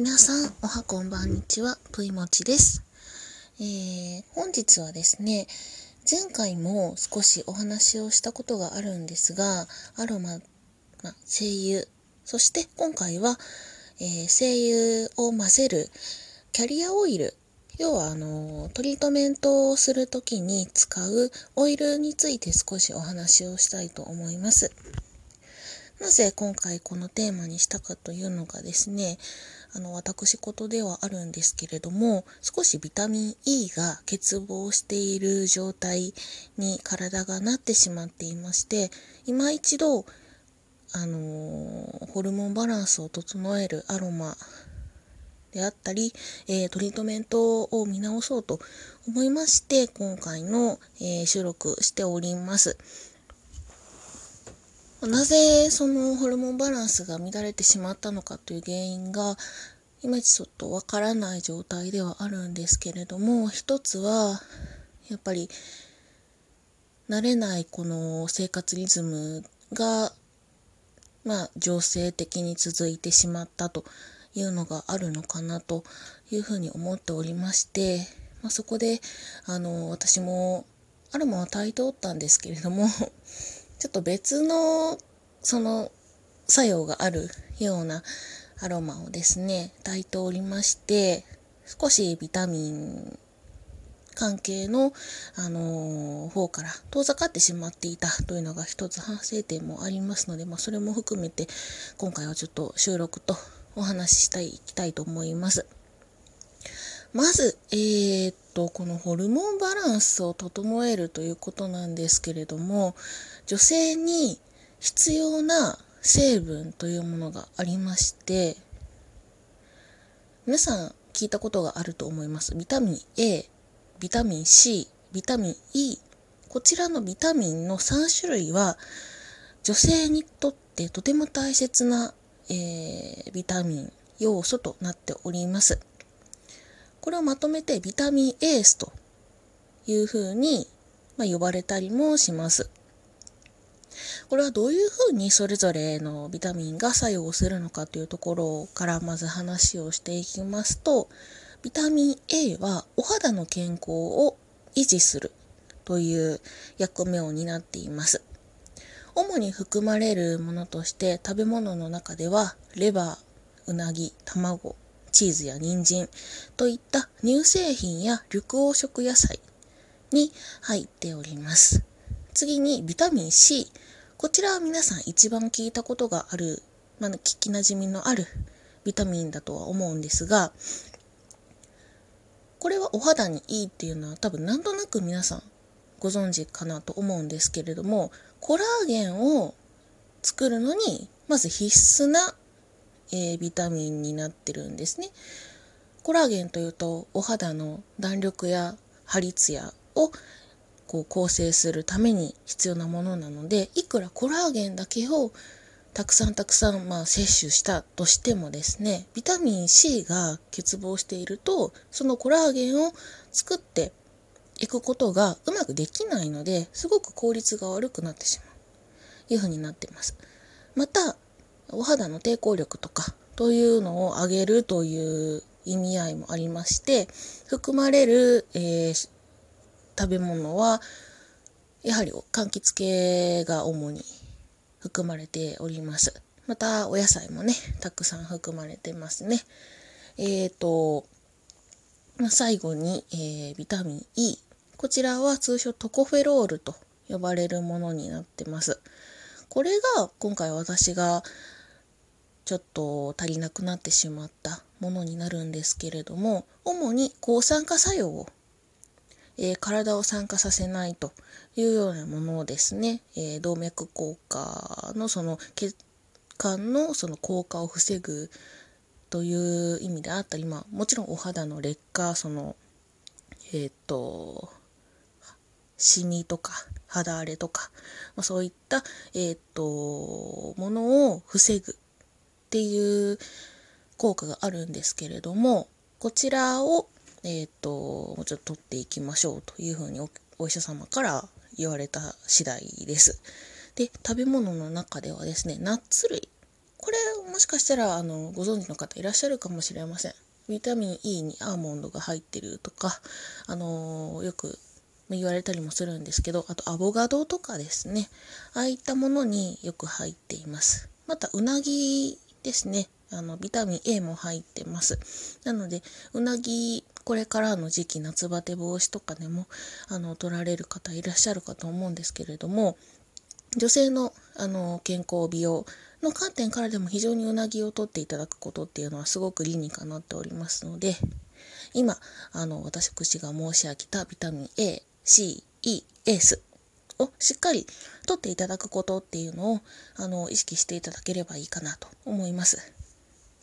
皆さん、おはこんばんにちは、ぷいもちです。えー、本日はですね、前回も少しお話をしたことがあるんですが、アロマ、ま、精油、そして今回は、えー、精油を混ぜるキャリアオイル、要はあの、トリートメントをするときに使うオイルについて少しお話をしたいと思います。なぜ今回このテーマにしたかというのがですね、あの、私事ではあるんですけれども、少しビタミン E が欠乏している状態に体がなってしまっていまして、今一度、あのホルモンバランスを整えるアロマであったり、えー、トリートメントを見直そうと思いまして、今回の、えー、収録しております。なぜそのホルモンバランスが乱れてしまったのかという原因がいまいちちょっとわからない状態ではあるんですけれども一つはやっぱり慣れないこの生活リズムがまあ情勢的に続いてしまったというのがあるのかなというふうに思っておりまして、まあ、そこであの私もアロマは炊いておったんですけれどもちょっと別の、その、作用があるようなアロマをですね、炊いておりまして、少しビタミン関係の、あのー、方から遠ざかってしまっていたというのが一つ反省点もありますので、まあ、それも含めて今回はちょっと収録とお話ししたい、いきたいと思います。まず、えー、っと、このホルモンバランスを整えるということなんですけれども、女性に必要な成分というものがありまして、皆さん聞いたことがあると思います。ビタミン A、ビタミン C、ビタミン E。こちらのビタミンの3種類は女性にとってとても大切な、えー、ビタミン要素となっております。これをまとめてビタミンエースというふうに、ま、呼ばれたりもします。これはどういうふうにそれぞれのビタミンが作用するのかというところからまず話をしていきますと、ビタミン A はお肌の健康を維持するという役目を担っています。主に含まれるものとして食べ物の中ではレバー、うなぎ、卵、チーズや人参といった乳製品や緑黄色野菜に入っております。次にビタミン C。こちらは皆さん一番聞いたことがある、まあ、聞きなじみのあるビタミンだとは思うんですが、これはお肌にいいっていうのは多分なんとなく皆さんご存知かなと思うんですけれども、コラーゲンを作るのにまず必須なえー、ビタミンになってるんですね。コラーゲンというとお肌の弾力やハリツヤをこう構成するために必要なものなのでいくらコラーゲンだけをたくさんたくさんまあ摂取したとしてもですねビタミン C が欠乏しているとそのコラーゲンを作っていくことがうまくできないのですごく効率が悪くなってしまういうふうになってます。またお肌の抵抗力とかというのを上げるという意味合いもありまして含まれる、えー、食べ物はやはり柑橘系が主に含まれております。またお野菜もねたくさん含まれてますね。えっ、ー、と、ま最後に、えー、ビタミン E こちらは通称トコフェロールと呼ばれるものになってます。これが今回私がちょっと足りなくなってしまったものになるんですけれども主に抗酸化作用を、えー、体を酸化させないというようなものをですね、えー、動脈硬化のその血管のその硬化を防ぐという意味であったり、まあ、もちろんお肌の劣化そのえっ、とシミとか肌荒れとか、まあ、そういった、えっ、とものを防ぐっていう効果があるんですけれどもこちらを、えっ、ー、ともうちょっと取っていきましょうというふうにお医者様から言われた次第です。で食べ物の中ではですねナッツ類これもしかしたらあのご存知の方いらっしゃるかもしれません。ビタミン E にアーモンドが入ってるとか、あのー、よく言われたりもするんですけど、あとアボガドとかですね、ああいったものによく入っています。また、うなぎですね。あの、ビタミン A も入ってます。なので、うなぎ、これからの時期、夏バテ防止とかでも、あの、取られる方いらっしゃるかと思うんですけれども、女性の、あの、健康美容の観点からでも非常にうなぎを取っていただくことっていうのはすごく理にかなっておりますので、今、あの、私が申し上げたビタミン A、C、E、エースをしっかり取っていただくことっていうのを、あの、意識していただければいいかなと思います。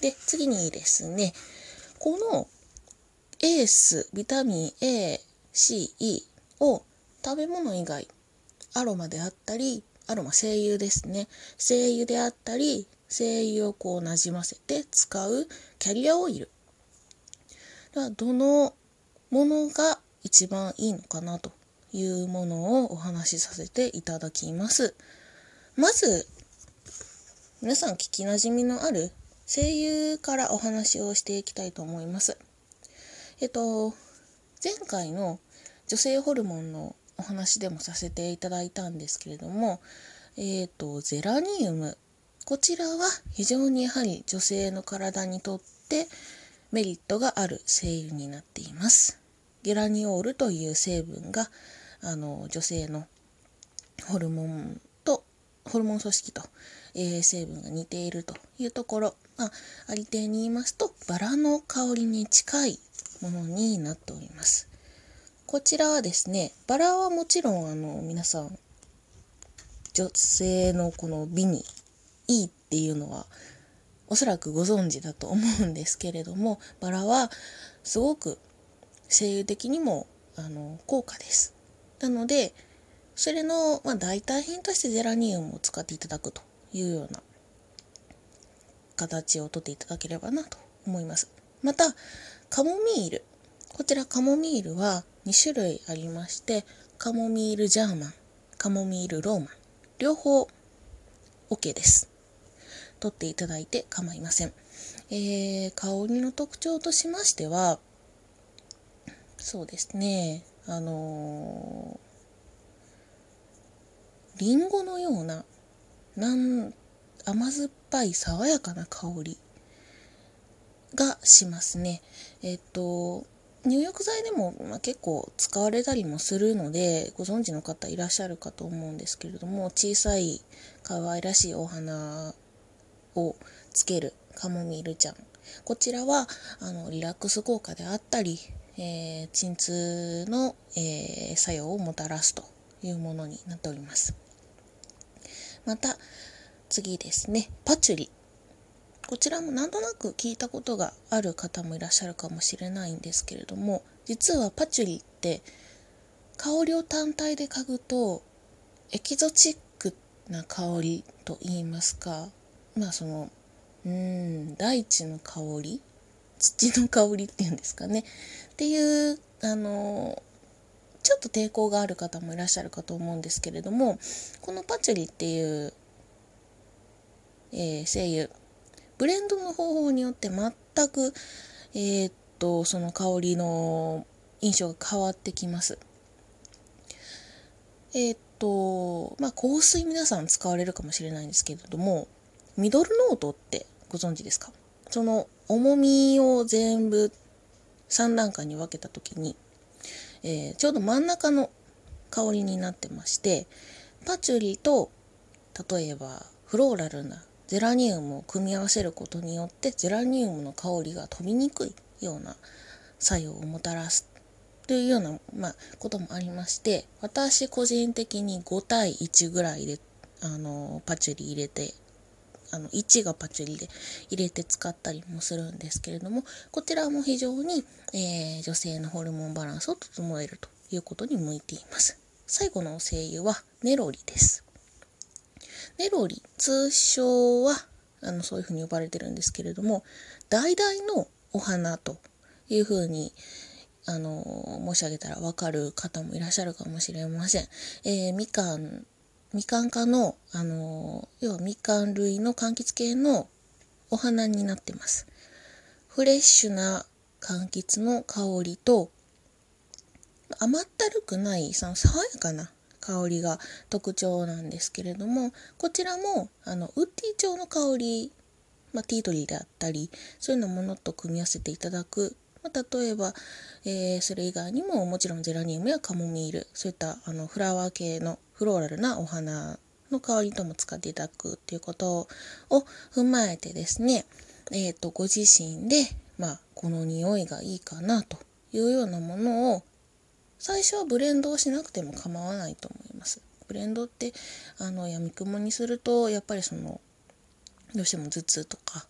で、次にですね、このエース、ビタミン A、C、E を食べ物以外、アロマであったり、アロマ精油ですね。精油であったり、精油をこうなじませて使うキャリアオイル。では、どのものが一番いいのかなというものをお話しさせていただきます。まず、皆さん聞きなじみのある声優からお話をしていきたいと思います。えっと、前回の女性ホルモンのお話でもさせていただいたんですけれども、えっと、ゼラニウム。こちらは非常にやはり女性の体にとってメリットがある精油になっています。ゲラニオールという成分があの女性のホルモンとホルモン組織とえー、成分が似ているというところ、まあ、ありていに言いますと、バラの香りに近いものになっております。こちらはですね、バラはもちろん、あの、皆さん、女性のこの美にいいっていうのは、おそらくご存知だと思うんですけれども、バラはすごく声優的にもあの高価です。なので、それの、まあ、代替品としてゼラニウムを使っていただくというような形をとっていただければなと思います。また、カモミール。こちらカモミールは2種類ありまして、カモミールジャーマン、カモミールローマン。両方 OK です。取っていただいて構いません。えー、香りの特徴としましては、そうですね、あのー、リンゴのようななん甘酸っぱい爽やかな香りがしますね。えっと入浴剤でも、まあ、結構使われたりもするのでご存知の方いらっしゃるかと思うんですけれども小さい可愛らしいお花をつけるカモミールちゃんこちらはあのリラックス効果であったり、えー、鎮痛の、えー、作用をもたらすというものになっております。また、次ですね、パチュリ。こちらもなんとなく聞いたことがある方もいらっしゃるかもしれないんですけれども、実はパチュリって香りを単体で嗅ぐとエキゾチックな香りと言いますか、まあその、うん、大地の香り土の香りっていうんですかね。っていう、あの、ちょっと抵抗がある方もいらっしゃるかと思うんですけれどもこのパチュリっていう、えー、精油ブレンドの方法によって全く、えー、っとその香りの印象が変わってきます。えー、っとまあ香水皆さん使われるかもしれないんですけれどもミドルノートってご存知ですか？その重みを全部3段階に分けた時にえー、ちょうど真ん中の香りになってましてパチュリと例えばフローラルなゼラニウムを組み合わせることによってゼラニウムの香りが飛びにくいような作用をもたらすというような、まあ、こともありまして私個人的に5対1ぐらいであのパチュリ入れてあの1がパチュリで入れて使ったりもするんですけれどもこちらも非常に、えー、女性のホルモンバランスを整えるということに向いています。最後の精油はネロリです。ネロリ通称はあのそういうふうに呼ばれてるんですけれども橙のお花というふうにあの申し上げたらわかる方もいらっしゃるかもしれません、えー、みかんみかん科の、あの要はみかん類の柑橘系のお花になってます。フレッシュな柑橘の香りと、甘ったるくない、その爽やかな香りが特徴なんですけれども、こちらも、あの、ウッディ調の香り、まあ、ティートリーであったり、そういうのものと組み合わせていただく。まあ、例えば、えー、それ以外にももちろんゼラニウムやカモミール、そういったあのフラワー系のフローラルなお花の香りとも使っていただくっていうことを踏まえてですね、えっ、ー、と、ご自身で、まあ、この匂いがいいかなというようなものを、最初はブレンドをしなくても構わないと思います。ブレンドって、あの、やみくもにすると、やっぱりその、どうしても頭痛とか、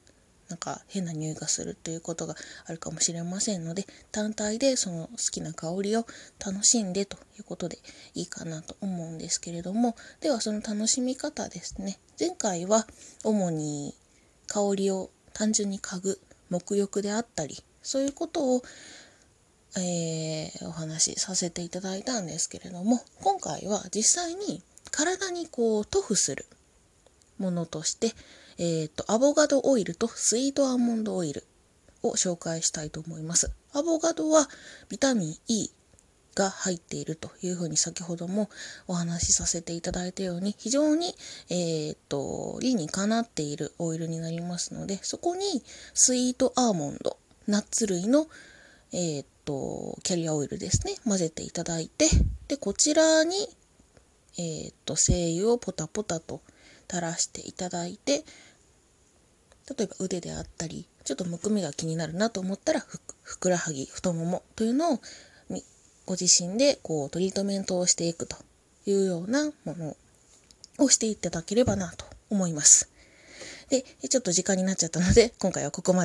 なんか変な匂いがするということがあるかもしれませんので単体でその好きな香りを楽しんでということでいいかなと思うんですけれども。ではその楽しみ方ですね。前回は主に香りを単純に嗅ぐ沐浴であったりそういうことを、えー、お話しさせていただいたんですけれども今回は実際に体にこう塗布するものとして、えーと、アボガドオイルとスイートアーモンドオイルを紹介したいと思います。アボガドはビタミン E が入っているというふうに先ほどもお話しさせていただいたように非常に、えーと、理にかなっているオイルになりますのでそこにスイートアーモンドナッツ類の、えーと、キャリアオイルですね混ぜていただいてでこちらに、えー、と精油をポタポタと垂らしていただいて例えば腕であったりちょっとむくみが気になるなと思ったらふくらはぎ太ももというのをご自身でこうトリートメントをしていくというようなものをしていただければなと思います。で、ちょっと時間になっちゃったので、今回はここまで